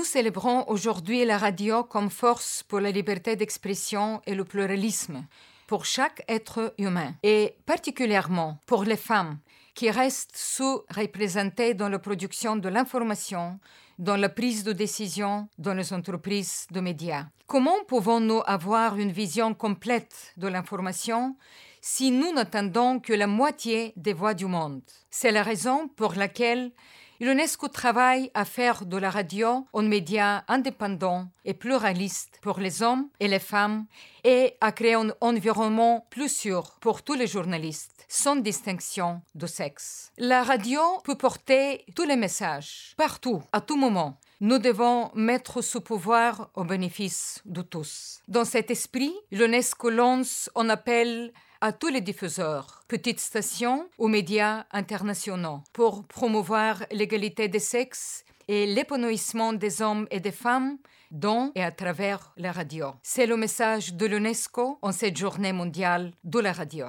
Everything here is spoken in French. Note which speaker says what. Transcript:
Speaker 1: Nous célébrons aujourd'hui la radio comme force pour la liberté d'expression et le pluralisme pour chaque être humain, et particulièrement pour les femmes qui restent sous-représentées dans la production de l'information, dans la prise de décision dans les entreprises de médias. Comment pouvons-nous avoir une vision complète de l'information si nous n'attendons que la moitié des voix du monde? C'est la raison pour laquelle L'UNESCO travaille à faire de la radio un média indépendant et pluraliste pour les hommes et les femmes et à créer un environnement plus sûr pour tous les journalistes, sans distinction de sexe. La radio peut porter tous les messages, partout, à tout moment. Nous devons mettre ce pouvoir au bénéfice de tous. Dans cet esprit, l'UNESCO lance un appel à tous les diffuseurs, petites stations ou médias internationaux, pour promouvoir l'égalité des sexes et l'épanouissement des hommes et des femmes dans et à travers la radio. C'est le message de l'UNESCO en cette journée mondiale de la radio.